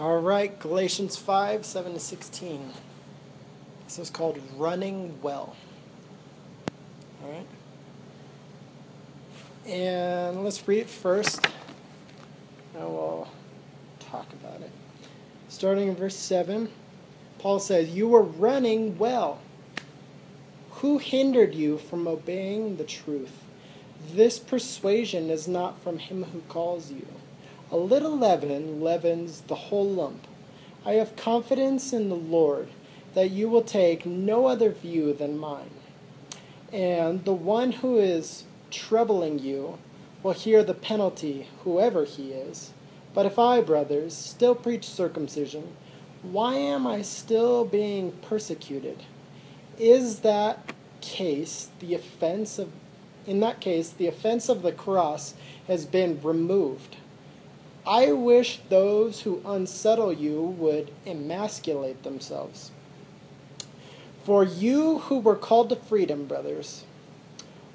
All right, Galatians 5 7 to 16. This is called Running Well. All right. And let's read it first, and we'll talk about it. Starting in verse 7, Paul says, You were running well. Who hindered you from obeying the truth? This persuasion is not from him who calls you. A little leaven leavens the whole lump. I have confidence in the Lord that you will take no other view than mine. And the one who is troubling you will hear the penalty, whoever he is. But if I, brothers, still preach circumcision, why am I still being persecuted? Is that case the offense of in that case the offense of the cross has been removed? I wish those who unsettle you would emasculate themselves. For you who were called to freedom, brothers,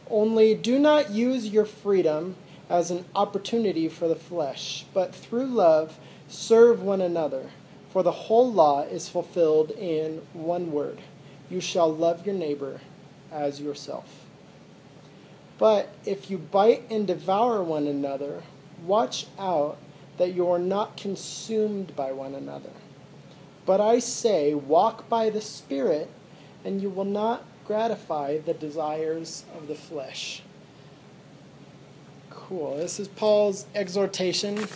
only do not use your freedom as an opportunity for the flesh, but through love serve one another. For the whole law is fulfilled in one word you shall love your neighbor as yourself. But if you bite and devour one another, watch out that you are not consumed by one another. But I say, walk by the Spirit, and you will not gratify the desires of the flesh. Cool. This is Paul's exhortation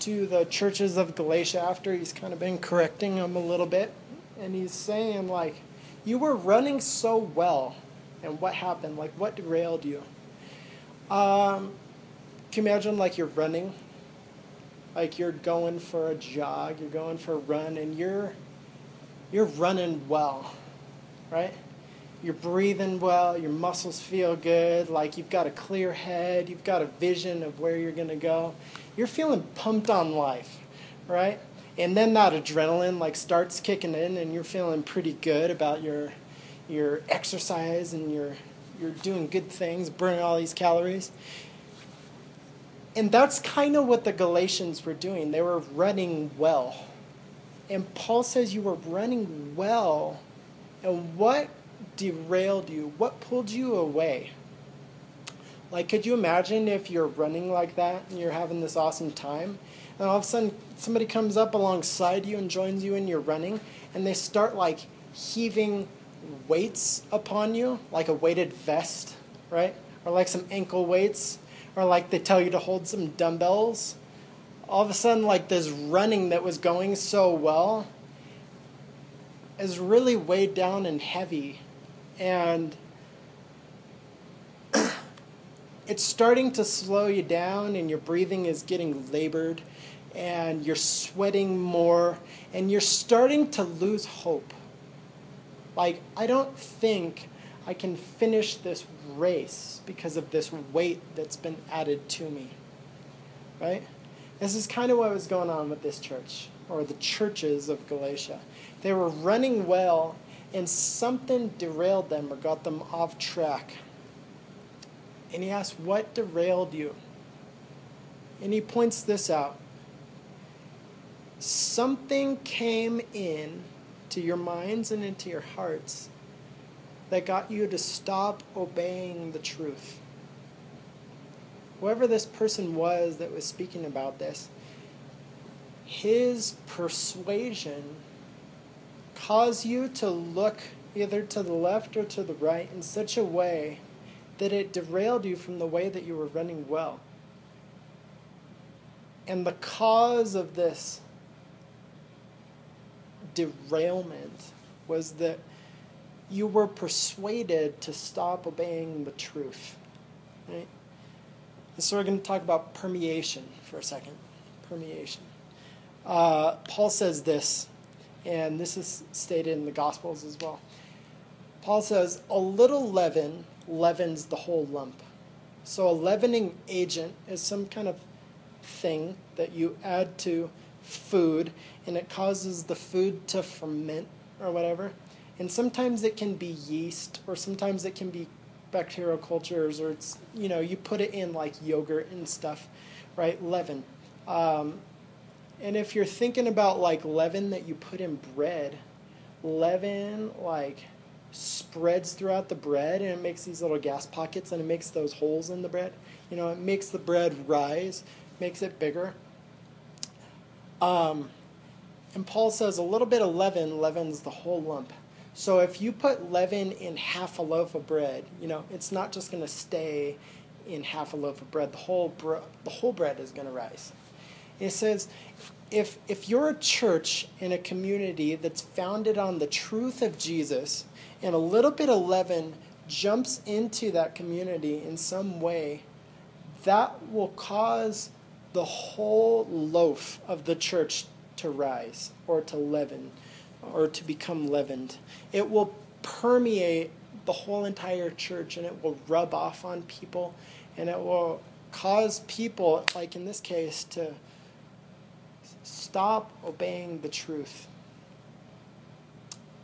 to the churches of Galatia after he's kind of been correcting them a little bit. And he's saying, like, you were running so well, and what happened? Like, what derailed you? Um, can you imagine, like, you're running, like you're going for a jog, you're going for a run, and you're you're running well, right? You're breathing well, your muscles feel good, like you've got a clear head, you've got a vision of where you're to go. You're feeling pumped on life, right? And then that adrenaline like starts kicking in and you're feeling pretty good about your your exercise and you're you're doing good things, burning all these calories. And that's kind of what the Galatians were doing. They were running well. And Paul says you were running well. And what derailed you? What pulled you away? Like, could you imagine if you're running like that and you're having this awesome time, and all of a sudden somebody comes up alongside you and joins you in your running, and they start like heaving weights upon you, like a weighted vest, right? Or like some ankle weights, or like they tell you to hold some dumbbells. All of a sudden, like this running that was going so well is really weighed down and heavy. And it's starting to slow you down, and your breathing is getting labored, and you're sweating more, and you're starting to lose hope. Like, I don't think I can finish this race because of this weight that's been added to me. Right? This is kind of what was going on with this church, or the churches of Galatia. They were running well, and something derailed them or got them off track. And he asks, What derailed you? And he points this out. Something came in to your minds and into your hearts that got you to stop obeying the truth. Whoever this person was that was speaking about this, his persuasion caused you to look either to the left or to the right in such a way that it derailed you from the way that you were running well. And the cause of this derailment was that you were persuaded to stop obeying the truth. Right? And so we're going to talk about permeation for a second. Permeation. Uh, Paul says this, and this is stated in the Gospels as well. Paul says, A little leaven leavens the whole lump. So a leavening agent is some kind of thing that you add to food and it causes the food to ferment or whatever. And sometimes it can be yeast or sometimes it can be bacterial cultures or it's, you know, you put it in like yogurt and stuff, right? Leaven. Um, And if you're thinking about like leaven that you put in bread, leaven like spreads throughout the bread and it makes these little gas pockets and it makes those holes in the bread. You know, it makes the bread rise, makes it bigger. Um, and Paul says a little bit of leaven leavens the whole lump. So if you put leaven in half a loaf of bread, you know, it's not just going to stay in half a loaf of bread. The whole, the whole bread is going to rise. It says, if, if you're a church in a community that's founded on the truth of Jesus, and a little bit of leaven jumps into that community in some way, that will cause the whole loaf of the church to rise or to leaven or to become leavened. It will permeate the whole entire church and it will rub off on people and it will cause people, like in this case, to stop obeying the truth.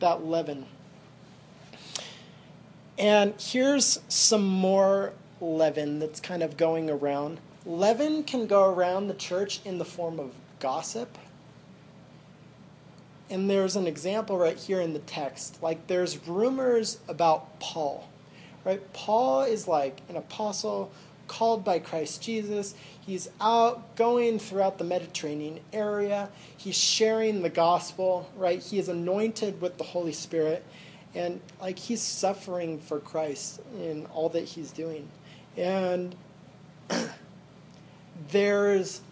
That leaven. And here's some more leaven that's kind of going around. Leaven can go around the church in the form of gossip. And there's an example right here in the text. Like there's rumors about Paul. Right? Paul is like an apostle called by Christ Jesus. He's out going throughout the Mediterranean area. He's sharing the gospel, right? He is anointed with the Holy Spirit. And like he's suffering for Christ in all that he's doing. And there's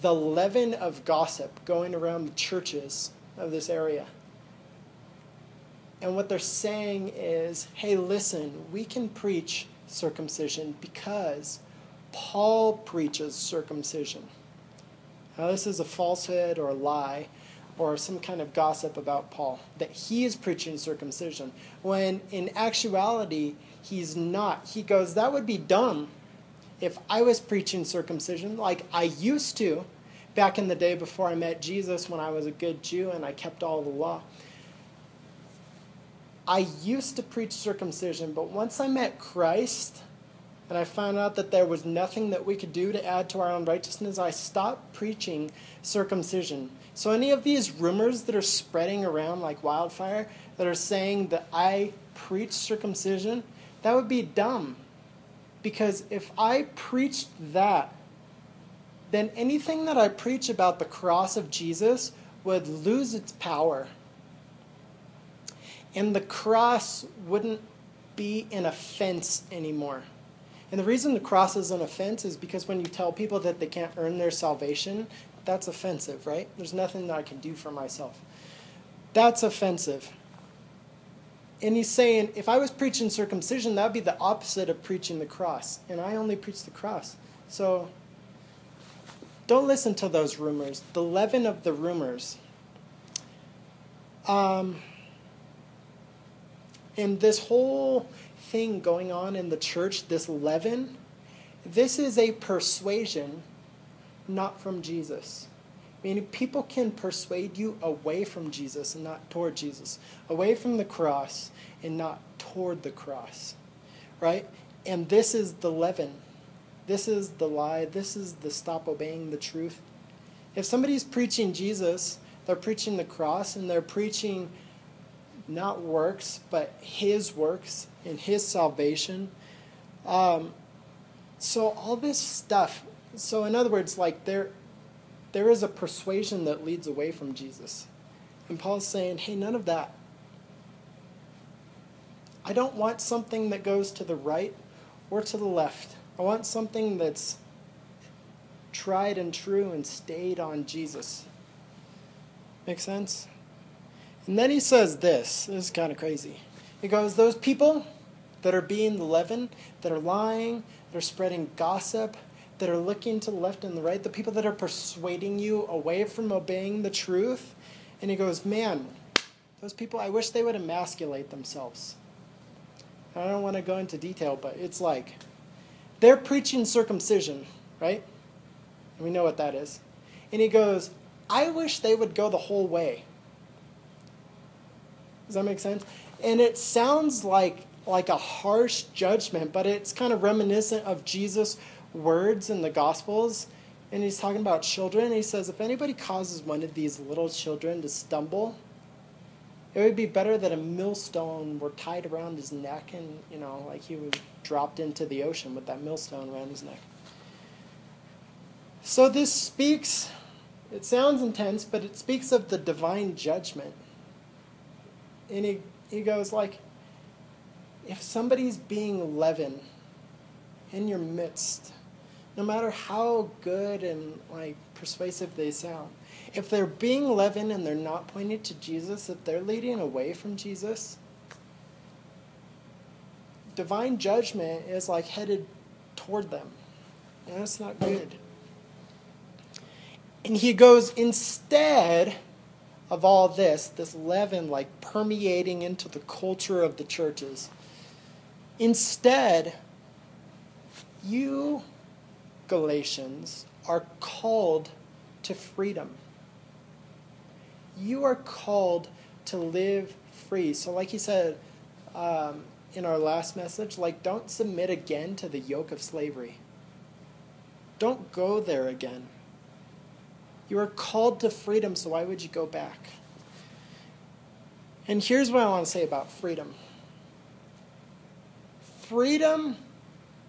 the leaven of gossip going around the churches of this area. And what they're saying is hey, listen, we can preach circumcision because Paul preaches circumcision. Now, this is a falsehood or a lie or some kind of gossip about Paul, that he is preaching circumcision, when in actuality, he's not. He goes, That would be dumb if I was preaching circumcision like I used to back in the day before I met Jesus when I was a good Jew and I kept all the law. I used to preach circumcision, but once I met Christ and I found out that there was nothing that we could do to add to our own righteousness, I stopped preaching circumcision. So, any of these rumors that are spreading around like wildfire that are saying that I preach circumcision, that would be dumb. Because if I preached that, then anything that I preach about the cross of Jesus would lose its power and the cross wouldn't be an offense anymore. And the reason the cross is an offense is because when you tell people that they can't earn their salvation, that's offensive, right? There's nothing that I can do for myself. That's offensive. And he's saying, if I was preaching circumcision, that would be the opposite of preaching the cross. And I only preach the cross. So don't listen to those rumors. The leaven of the rumors. Um, and this whole thing going on in the church, this leaven, this is a persuasion not from Jesus. I mean, people can persuade you away from Jesus and not toward Jesus, away from the cross and not toward the cross, right? And this is the leaven. This is the lie. This is the stop obeying the truth. If somebody's preaching Jesus, they're preaching the cross and they're preaching not works, but His works and His salvation. Um, so all this stuff. So in other words, like there, there is a persuasion that leads away from Jesus, and Paul's saying, "Hey, none of that. I don't want something that goes to the right or to the left. I want something that's tried and true and stayed on Jesus." Make sense? And then he says this. This is kind of crazy. He goes, Those people that are being the leaven, that are lying, that are spreading gossip, that are looking to the left and the right, the people that are persuading you away from obeying the truth. And he goes, Man, those people, I wish they would emasculate themselves. I don't want to go into detail, but it's like they're preaching circumcision, right? And we know what that is. And he goes, I wish they would go the whole way. Does that make sense? And it sounds like like a harsh judgment, but it's kind of reminiscent of Jesus' words in the Gospels and he's talking about children. he says, if anybody causes one of these little children to stumble, it would be better that a millstone were tied around his neck and, you know, like he was dropped into the ocean with that millstone around his neck. So this speaks, it sounds intense, but it speaks of the divine judgment. And he, he goes like, if somebody's being leaven in your midst, no matter how good and like persuasive they sound, if they're being leavened and they're not pointing to Jesus, if they're leading away from Jesus, divine judgment is like headed toward them. And that's not good. And he goes, instead of all this, this leaven like permeating into the culture of the churches, instead, you, Galatians, are called to freedom you are called to live free. So, like he said um, in our last message, like don't submit again to the yoke of slavery. Don't go there again. You are called to freedom, so why would you go back? And here's what I want to say about freedom freedom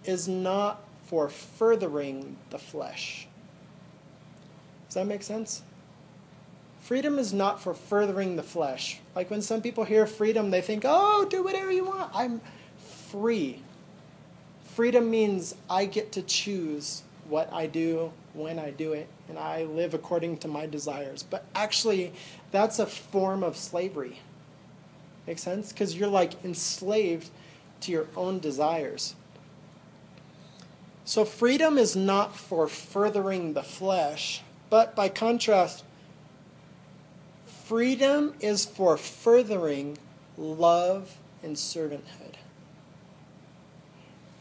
is not for furthering the flesh. Does that make sense? Freedom is not for furthering the flesh. Like when some people hear freedom, they think, oh, do whatever you want. I'm free. Freedom means I get to choose what I do, when I do it, and I live according to my desires. But actually, that's a form of slavery. Make sense? Because you're like enslaved to your own desires. So, freedom is not for furthering the flesh, but by contrast, Freedom is for furthering love and servanthood.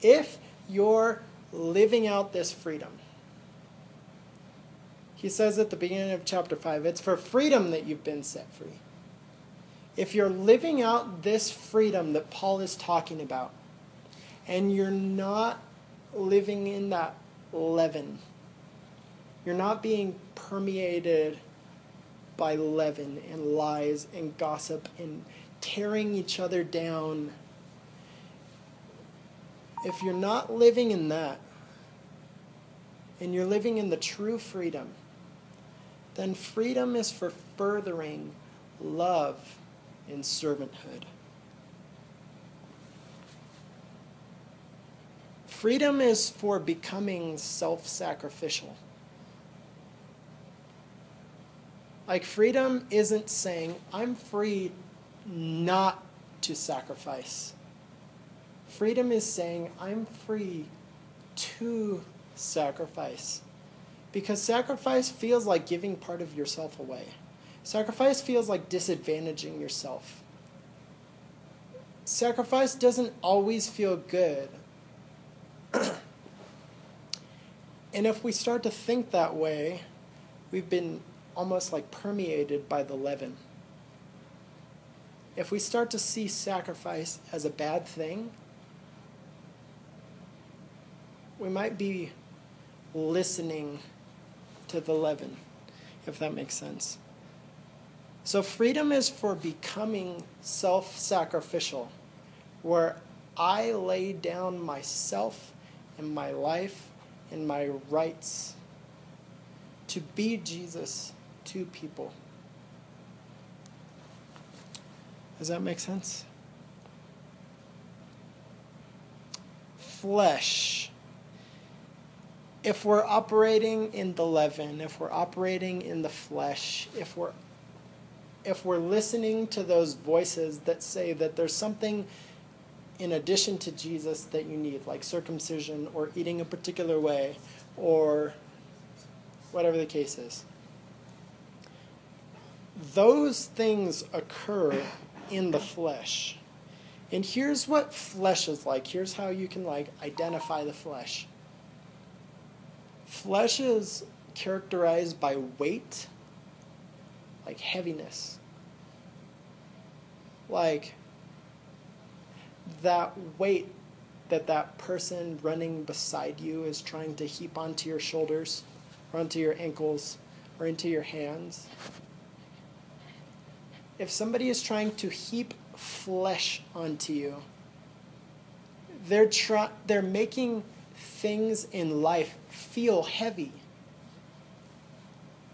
If you're living out this freedom, he says at the beginning of chapter 5, it's for freedom that you've been set free. If you're living out this freedom that Paul is talking about, and you're not living in that leaven, you're not being permeated by leaven and lies and gossip and tearing each other down. If you're not living in that, and you're living in the true freedom, then freedom is for furthering love and servanthood. Freedom is for becoming self sacrificial. Like, freedom isn't saying, I'm free not to sacrifice. Freedom is saying, I'm free to sacrifice. Because sacrifice feels like giving part of yourself away. Sacrifice feels like disadvantaging yourself. Sacrifice doesn't always feel good. and if we start to think that way, we've been almost like permeated by the leaven. If we start to see sacrifice as a bad thing, we might be listening to the leaven, if that makes sense. So, freedom is for becoming self sacrificial, where I lay down myself and my life and my rights to be Jesus to people. Does that make sense? Flesh. If we're operating in the leaven, if we're operating in the flesh, if we're if we're listening to those voices that say that there's something in addition to Jesus that you need, like circumcision or eating a particular way or whatever the case is those things occur in the flesh. And here's what flesh is like. Here's how you can like identify the flesh. Flesh is characterized by weight, like heaviness. Like that weight that that person running beside you is trying to heap onto your shoulders or onto your ankles or into your hands. If somebody is trying to heap flesh onto you, they're, try- they're making things in life feel heavy.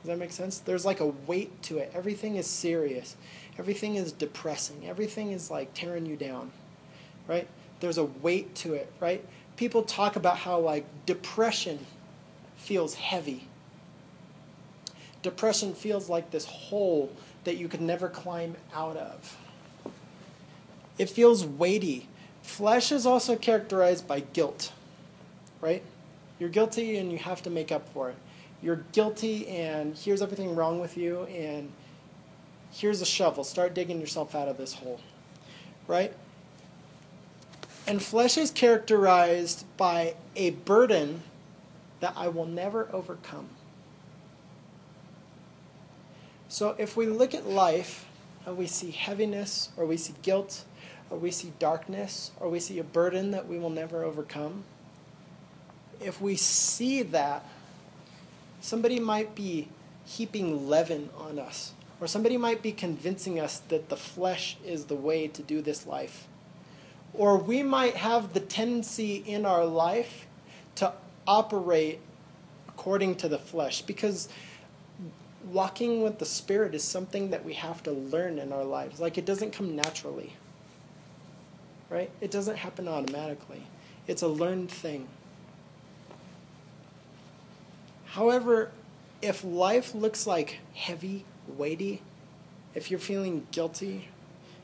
Does that make sense? There's like a weight to it. Everything is serious. Everything is depressing. Everything is like tearing you down. Right? There's a weight to it, right? People talk about how like depression feels heavy. Depression feels like this hole that you could never climb out of. It feels weighty. Flesh is also characterized by guilt, right? You're guilty and you have to make up for it. You're guilty and here's everything wrong with you and here's a shovel. Start digging yourself out of this hole, right? And flesh is characterized by a burden that I will never overcome. So if we look at life and we see heaviness or we see guilt or we see darkness or we see a burden that we will never overcome, if we see that, somebody might be heaping leaven on us, or somebody might be convincing us that the flesh is the way to do this life. Or we might have the tendency in our life to operate according to the flesh because walking with the Spirit is something that we have to learn in our lives. Like it doesn't come naturally, right? It doesn't happen automatically, it's a learned thing. However, if life looks like heavy, weighty, if you're feeling guilty,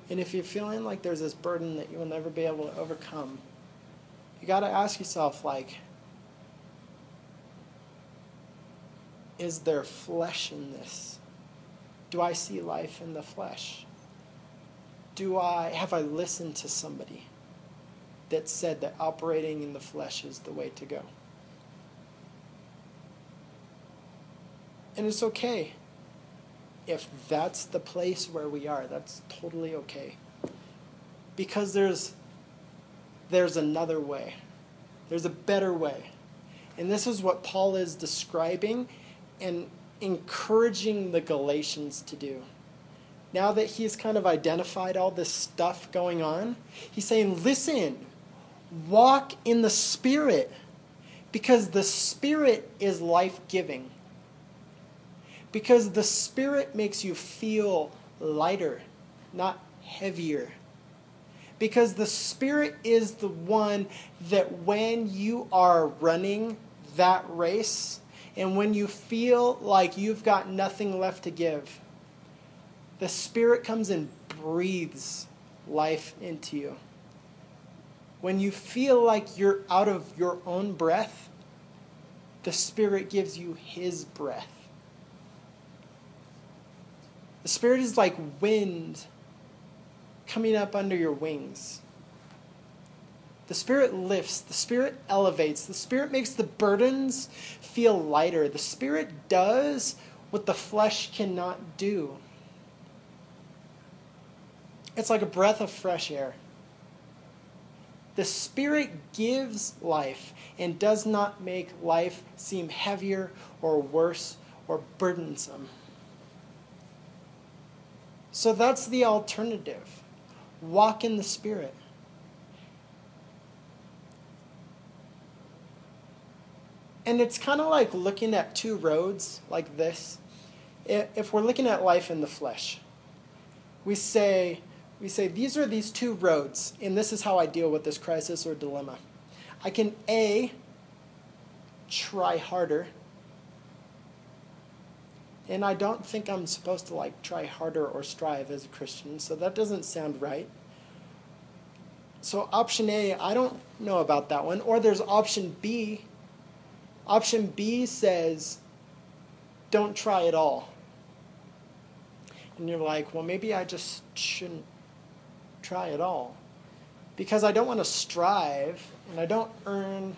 and if you're feeling like there's this burden that you will never be able to overcome, you got to ask yourself, like, is there flesh in this? Do I see life in the flesh? Do I have I listened to somebody that said that operating in the flesh is the way to go? And it's okay. If that's the place where we are, that's totally okay. Because there's there's another way. There's a better way. And this is what Paul is describing and encouraging the Galatians to do. Now that he's kind of identified all this stuff going on, he's saying, listen, walk in the Spirit because the Spirit is life giving because the Spirit makes you feel lighter, not heavier. Because the Spirit is the one that when you are running that race and when you feel like you've got nothing left to give, the Spirit comes and breathes life into you. When you feel like you're out of your own breath, the Spirit gives you His breath. The Spirit is like wind coming up under your wings. The Spirit lifts, the Spirit elevates, the Spirit makes the burdens feel lighter. The Spirit does what the flesh cannot do. It's like a breath of fresh air. The Spirit gives life and does not make life seem heavier or worse or burdensome. So that's the alternative. Walk in the Spirit. And it's kind of like looking at two roads like this. If we're looking at life in the flesh, we say, we say, these are these two roads, and this is how I deal with this crisis or dilemma. I can A, try harder and I don't think I'm supposed to like try harder or strive as a Christian, so that doesn't sound right. So option A, I don't know about that one. Or there's option B. Option B says, don't try at all. And you're like, well, maybe I just shouldn't try at all. Because I don't want to strive and I don't earn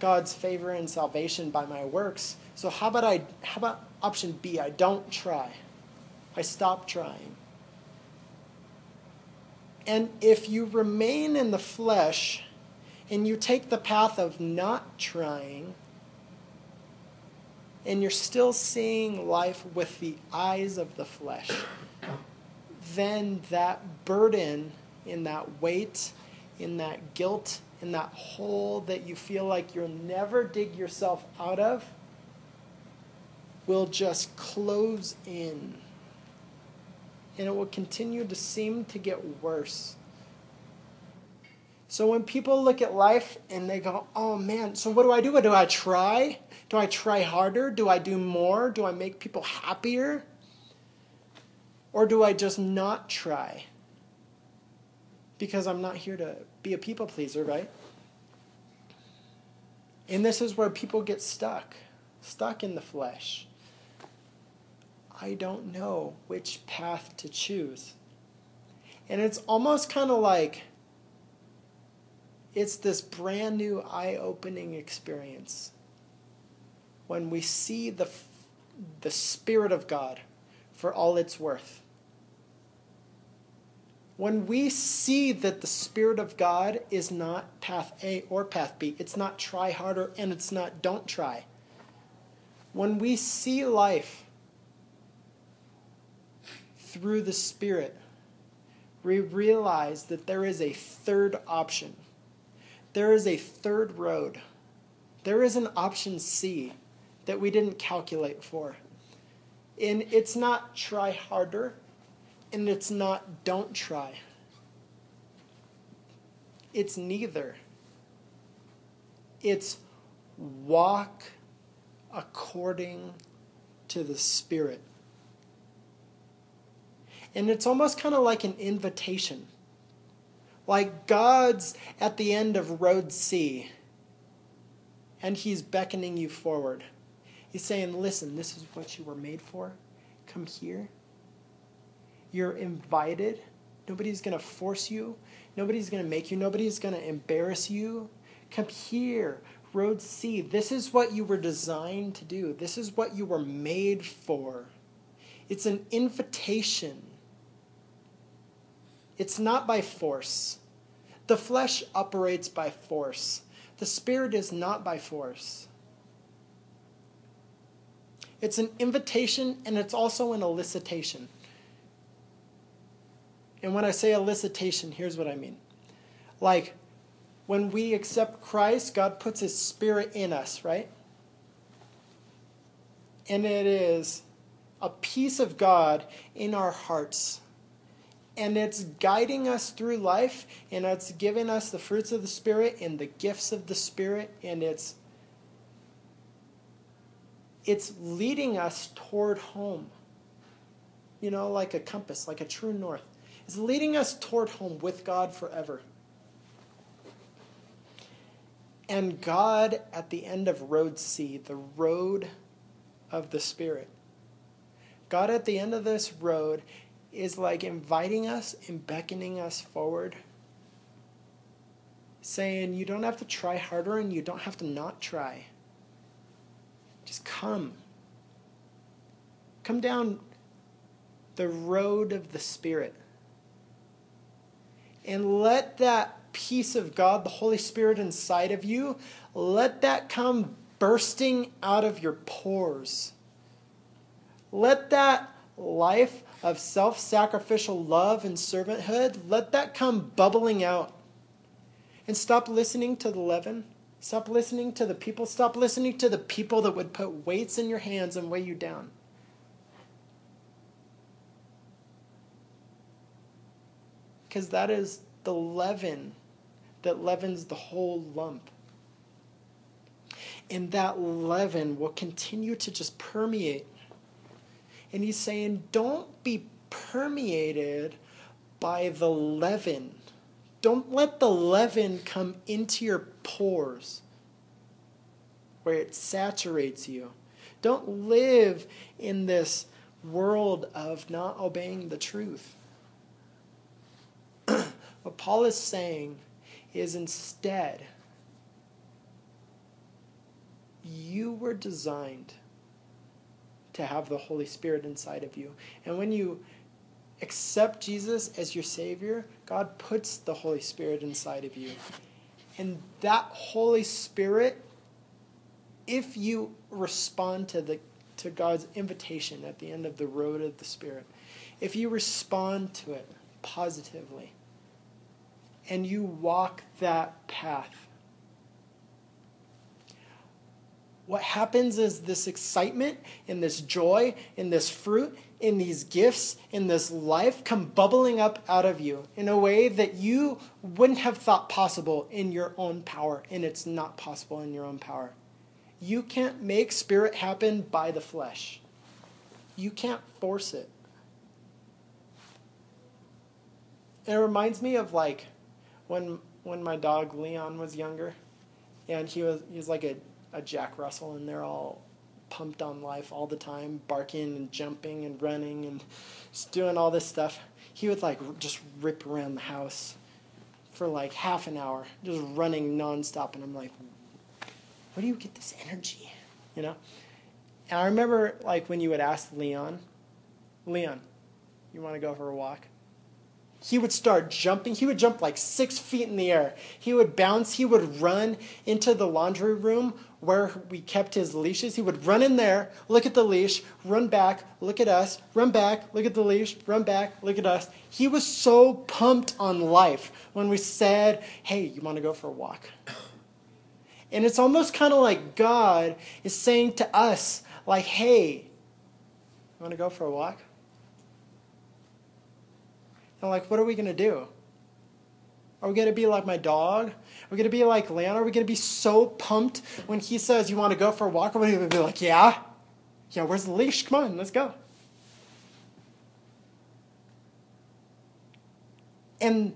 God's favor and salvation by my works. So how about I how about option B? I don't try. I stop trying. And if you remain in the flesh and you take the path of not trying, and you're still seeing life with the eyes of the flesh, then that burden in that weight, in that guilt, in that hole that you feel like you'll never dig yourself out of will just close in. And it will continue to seem to get worse. So when people look at life and they go, oh man, so what do I do? What do I try? Do I try harder? Do I do more? Do I make people happier? Or do I just not try? Because I'm not here to be a people pleaser, right? And this is where people get stuck, stuck in the flesh. I don't know which path to choose. And it's almost kind of like it's this brand new eye opening experience when we see the, the Spirit of God for all it's worth. When we see that the Spirit of God is not path A or path B, it's not try harder and it's not don't try. When we see life through the Spirit, we realize that there is a third option. There is a third road. There is an option C that we didn't calculate for. And it's not try harder, and it's not don't try. It's neither. It's walk according to the Spirit. And it's almost kind of like an invitation. Like God's at the end of Road C, and He's beckoning you forward. He's saying, Listen, this is what you were made for. Come here. You're invited. Nobody's going to force you. Nobody's going to make you. Nobody's going to embarrass you. Come here. Road C. This is what you were designed to do. This is what you were made for. It's an invitation. It's not by force. The flesh operates by force. The spirit is not by force. It's an invitation and it's also an elicitation. And when I say elicitation, here's what I mean. Like, when we accept Christ, God puts His Spirit in us, right? And it is a piece of God in our hearts and it's guiding us through life and it's giving us the fruits of the spirit and the gifts of the spirit and it's it's leading us toward home. You know like a compass like a true north. It's leading us toward home with god forever. And god at the end of road c the road of the spirit god at the end of this road is like inviting us and beckoning us forward, saying, You don't have to try harder and you don't have to not try. Just come. Come down the road of the Spirit. And let that peace of God, the Holy Spirit inside of you, let that come bursting out of your pores. Let that life of self sacrificial love and servanthood, let that come bubbling out. And stop listening to the leaven. Stop listening to the people. Stop listening to the people that would put weights in your hands and weigh you down. Because that is the leaven that leavens the whole lump. And that leaven will continue to just permeate and he's saying, don't be permeated by the leaven. Don't let the leaven come into your pores where it saturates you. Don't live in this world of not obeying the truth. what Paul is saying is instead, you were designed to have the Holy Spirit inside of you. And when you accept Jesus as your Savior, God puts the Holy Spirit inside of you. And that Holy Spirit if you respond to the to God's invitation at the end of the road of the Spirit, if you respond to it positively and you walk that path, what happens is this excitement and this joy and this fruit in these gifts in this life come bubbling up out of you in a way that you wouldn't have thought possible in your own power and it's not possible in your own power you can't make spirit happen by the flesh. You can't force it. And it reminds me of like when when my dog Leon was younger, and he was he was like a, a Jack Russell, and they're all pumped on life all the time, barking and jumping and running and just doing all this stuff. He would like just rip around the house for like half an hour, just running nonstop, and I'm like, where do you get this energy? You know? And I remember like when you would ask Leon, Leon, you want to go for a walk? He would start jumping. He would jump like six feet in the air. He would bounce. He would run into the laundry room where we kept his leashes. He would run in there, look at the leash, run back, look at us, run back, look at the leash, run back, look at us. He was so pumped on life when we said, Hey, you want to go for a walk? And it's almost kind of like God is saying to us, like, hey, you want to go for a walk? And like, what are we going to do? Are we going to be like my dog? Are we going to be like Leon? Are we going to be so pumped when he says, you want to go for a walk? Are we going to be like, yeah? Yeah, where's the leash? Come on, let's go. And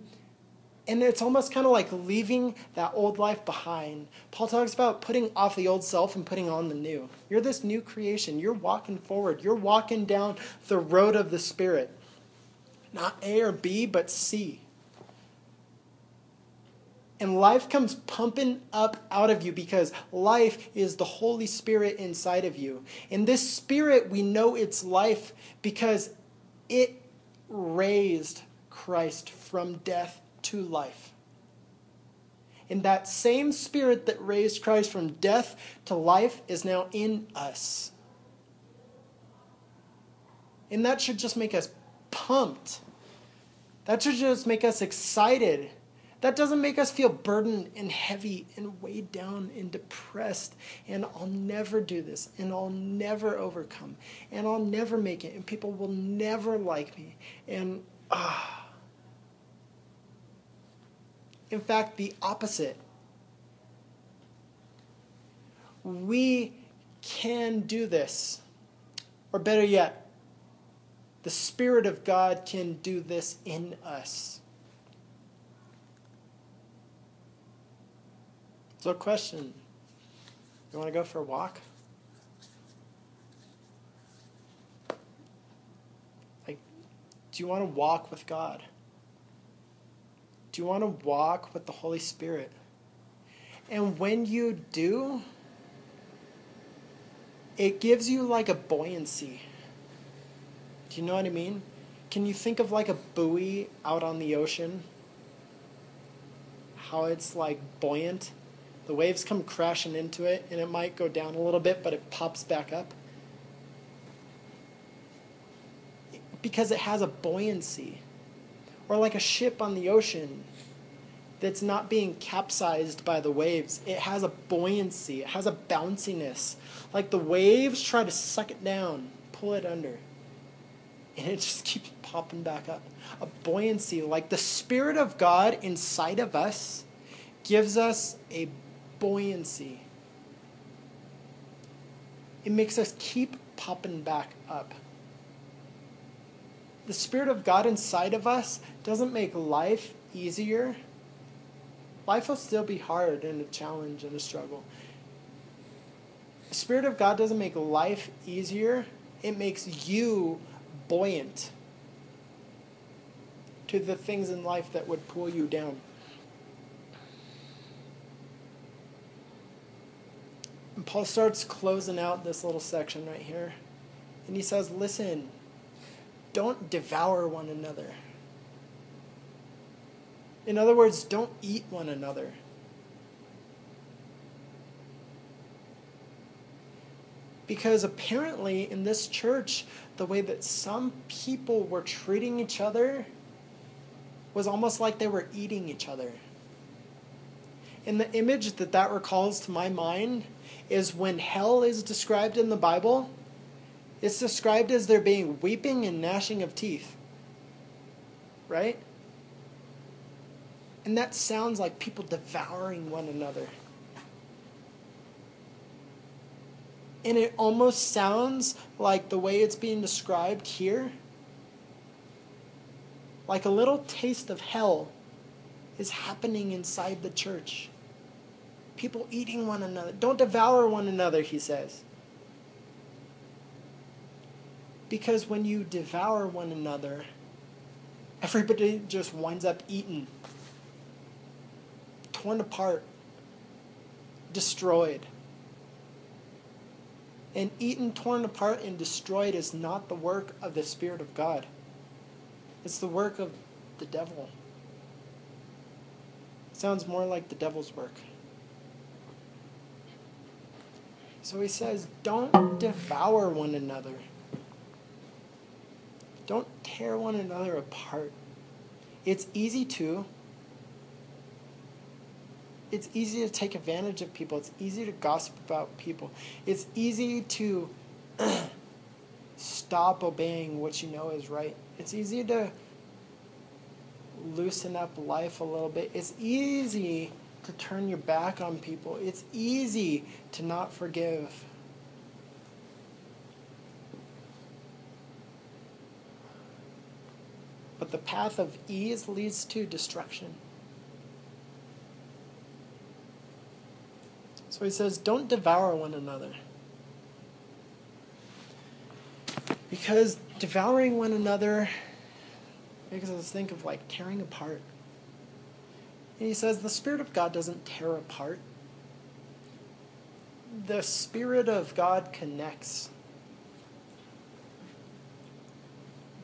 and it's almost kind of like leaving that old life behind. Paul talks about putting off the old self and putting on the new. You're this new creation. You're walking forward. You're walking down the road of the Spirit. Not A or B, but C. And life comes pumping up out of you because life is the Holy Spirit inside of you. And this Spirit, we know it's life because it raised Christ from death to life. And that same spirit that raised Christ from death to life is now in us. And that should just make us pumped. That should just make us excited. That doesn't make us feel burdened and heavy and weighed down and depressed. And I'll never do this. And I'll never overcome. And I'll never make it. And people will never like me. And ah. In fact, the opposite. We can do this. Or better yet, the Spirit of God can do this in us. So, question You want to go for a walk? Like, do you want to walk with God? Do you want to walk with the Holy Spirit? And when you do, it gives you like a buoyancy. Do you know what I mean? Can you think of like a buoy out on the ocean? How it's like buoyant? The waves come crashing into it and it might go down a little bit, but it pops back up. Because it has a buoyancy or like a ship on the ocean that's not being capsized by the waves. It has a buoyancy, it has a bounciness. Like the waves try to suck it down, pull it under. And it just keeps popping back up. A buoyancy, like the Spirit of God inside of us, gives us a buoyancy. It makes us keep popping back up the Spirit of God inside of us doesn't make life easier. Life will still be hard and a challenge and a struggle. The Spirit of God doesn't make life easier, it makes you buoyant to the things in life that would pull you down. And Paul starts closing out this little section right here. And he says, Listen, don't devour one another. In other words, don't eat one another. Because apparently in this church, the way that some people were treating each other was almost like they were eating each other. And the image that that recalls to my mind is when hell is described in the Bible, it's described as there being weeping and gnashing of teeth. Right? And that sounds like people devouring one another. And it almost sounds like the way it's being described here, like a little taste of hell is happening inside the church. People eating one another. Don't devour one another, he says. Because when you devour one another, everybody just winds up eaten, torn apart, destroyed. And eaten, torn apart, and destroyed is not the work of the Spirit of God. It's the work of the devil. It sounds more like the devil's work. So he says, don't devour one another. Don't tear one another apart. It's easy to. It's easy to take advantage of people. It's easy to gossip about people. It's easy to stop obeying what you know is right. It's easy to loosen up life a little bit. It's easy to turn your back on people. It's easy to not forgive. But the path of ease leads to destruction. So he says, don't devour one another. Because devouring one another makes us think of like tearing apart. And he says the Spirit of God doesn't tear apart, the Spirit of God connects.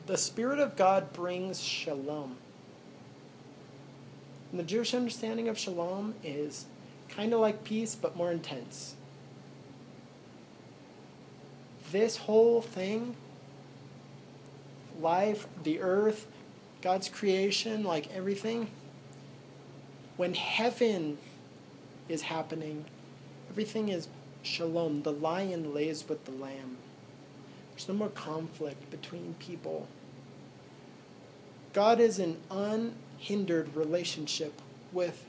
The Spirit of God brings shalom. And the Jewish understanding of shalom is kind of like peace, but more intense. This whole thing, life, the earth, God's creation, like everything, when heaven is happening, everything is shalom. The lion lays with the lamb. There's no more conflict between people. God is an unhindered relationship with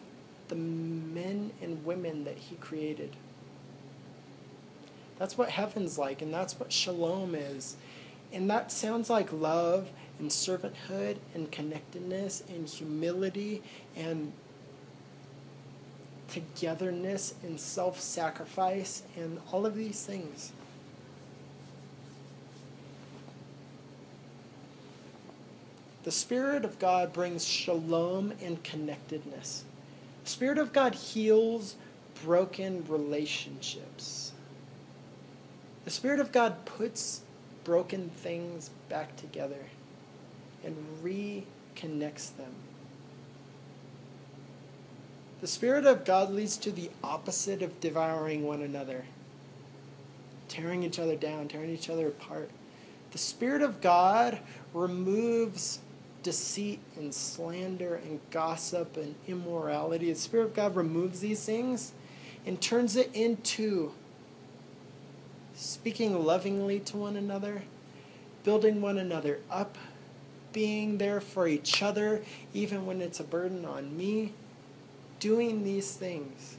the men and women that He created. That's what heaven's like, and that's what shalom is. And that sounds like love and servanthood and connectedness and humility and togetherness and self sacrifice and all of these things. The Spirit of God brings shalom and connectedness. Spirit of God heals broken relationships. The Spirit of God puts broken things back together and reconnects them. The Spirit of God leads to the opposite of devouring one another, tearing each other down, tearing each other apart. The Spirit of God removes deceit and slander and gossip and immorality. The Spirit of God removes these things and turns it into speaking lovingly to one another, building one another up, being there for each other, even when it's a burden on me doing these things.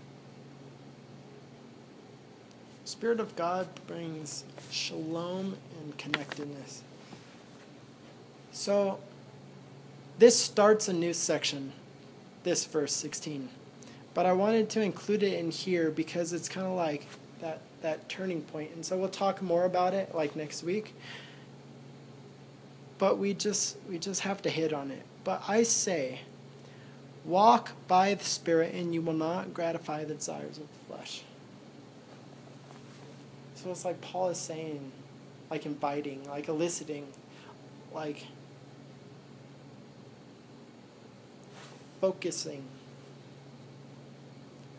Spirit of God brings shalom and connectedness. So, this starts a new section, this verse 16. But I wanted to include it in here because it's kind of like that, that turning point. And so we'll talk more about it like next week. But we just we just have to hit on it. But I say Walk by the Spirit, and you will not gratify the desires of the flesh. So it's like Paul is saying, like inviting, like eliciting, like focusing.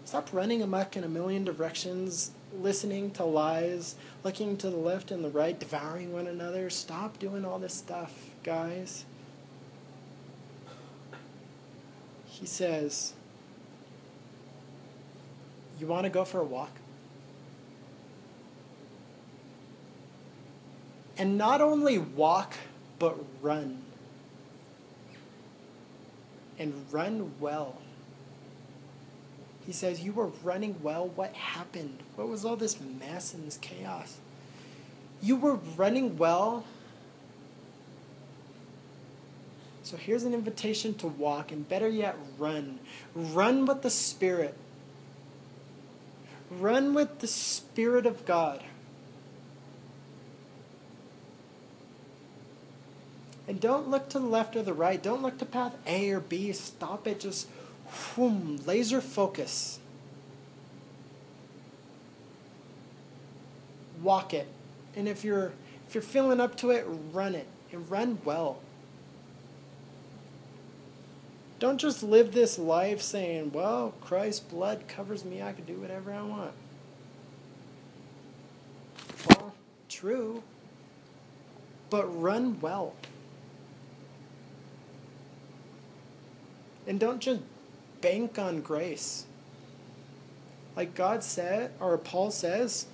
Stop running amok in a million directions listening to lies, looking to the left and the right, devouring one another. Stop doing all this stuff, guys. He says, You want to go for a walk? And not only walk, but run. And run well. He says, You were running well. What happened? What was all this mess and this chaos? You were running well. So here's an invitation to walk, and better yet, run. Run with the Spirit. Run with the Spirit of God. And don't look to the left or the right. Don't look to path A or B. Stop it. Just whoom, laser focus. Walk it. And if you're if you're feeling up to it, run it. And run well. Don't just live this life saying, well, Christ's blood covers me, I can do whatever I want. Well, true. But run well. And don't just bank on grace. Like God said, or Paul says,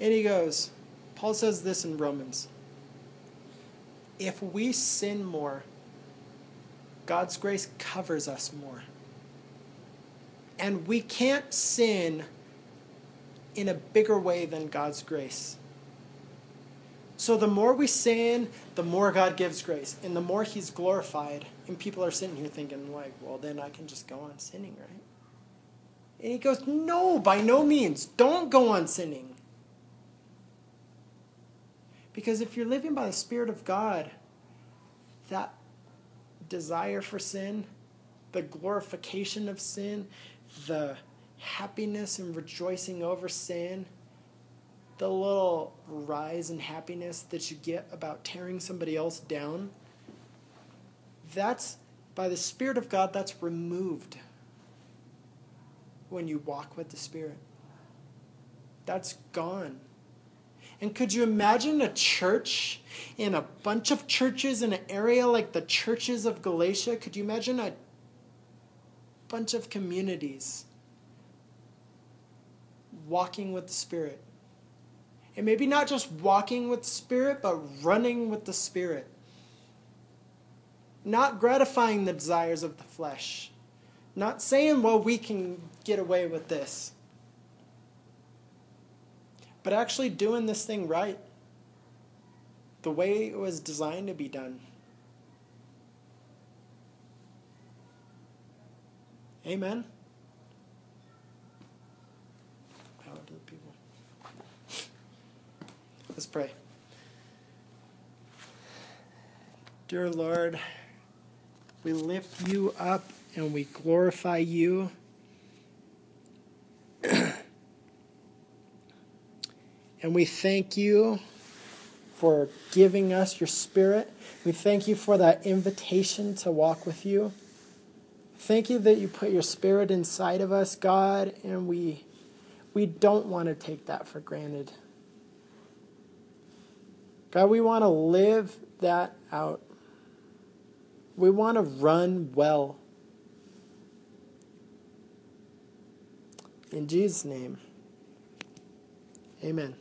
and he goes, Paul says this in Romans if we sin more, God's grace covers us more. And we can't sin in a bigger way than God's grace. So the more we sin, the more God gives grace, and the more He's glorified. And people are sitting here thinking, like, well, then I can just go on sinning, right? And he goes, no, by no means. Don't go on sinning. Because if you're living by the Spirit of God, that desire for sin, the glorification of sin, the happiness and rejoicing over sin, the little rise in happiness that you get about tearing somebody else down that's, by the Spirit of God, that's removed when you walk with the Spirit. That's gone. And could you imagine a church in a bunch of churches in an area like the churches of Galatia? Could you imagine a bunch of communities walking with the Spirit? And maybe not just walking with the Spirit, but running with the Spirit not gratifying the desires of the flesh, not saying, well, we can get away with this, but actually doing this thing right, the way it was designed to be done. Amen. Power to the people. Let's pray. Dear Lord, we lift you up and we glorify you. and we thank you for giving us your spirit. We thank you for that invitation to walk with you. Thank you that you put your spirit inside of us, God, and we we don't want to take that for granted. God, we want to live that out. We want to run well. In Jesus' name, amen.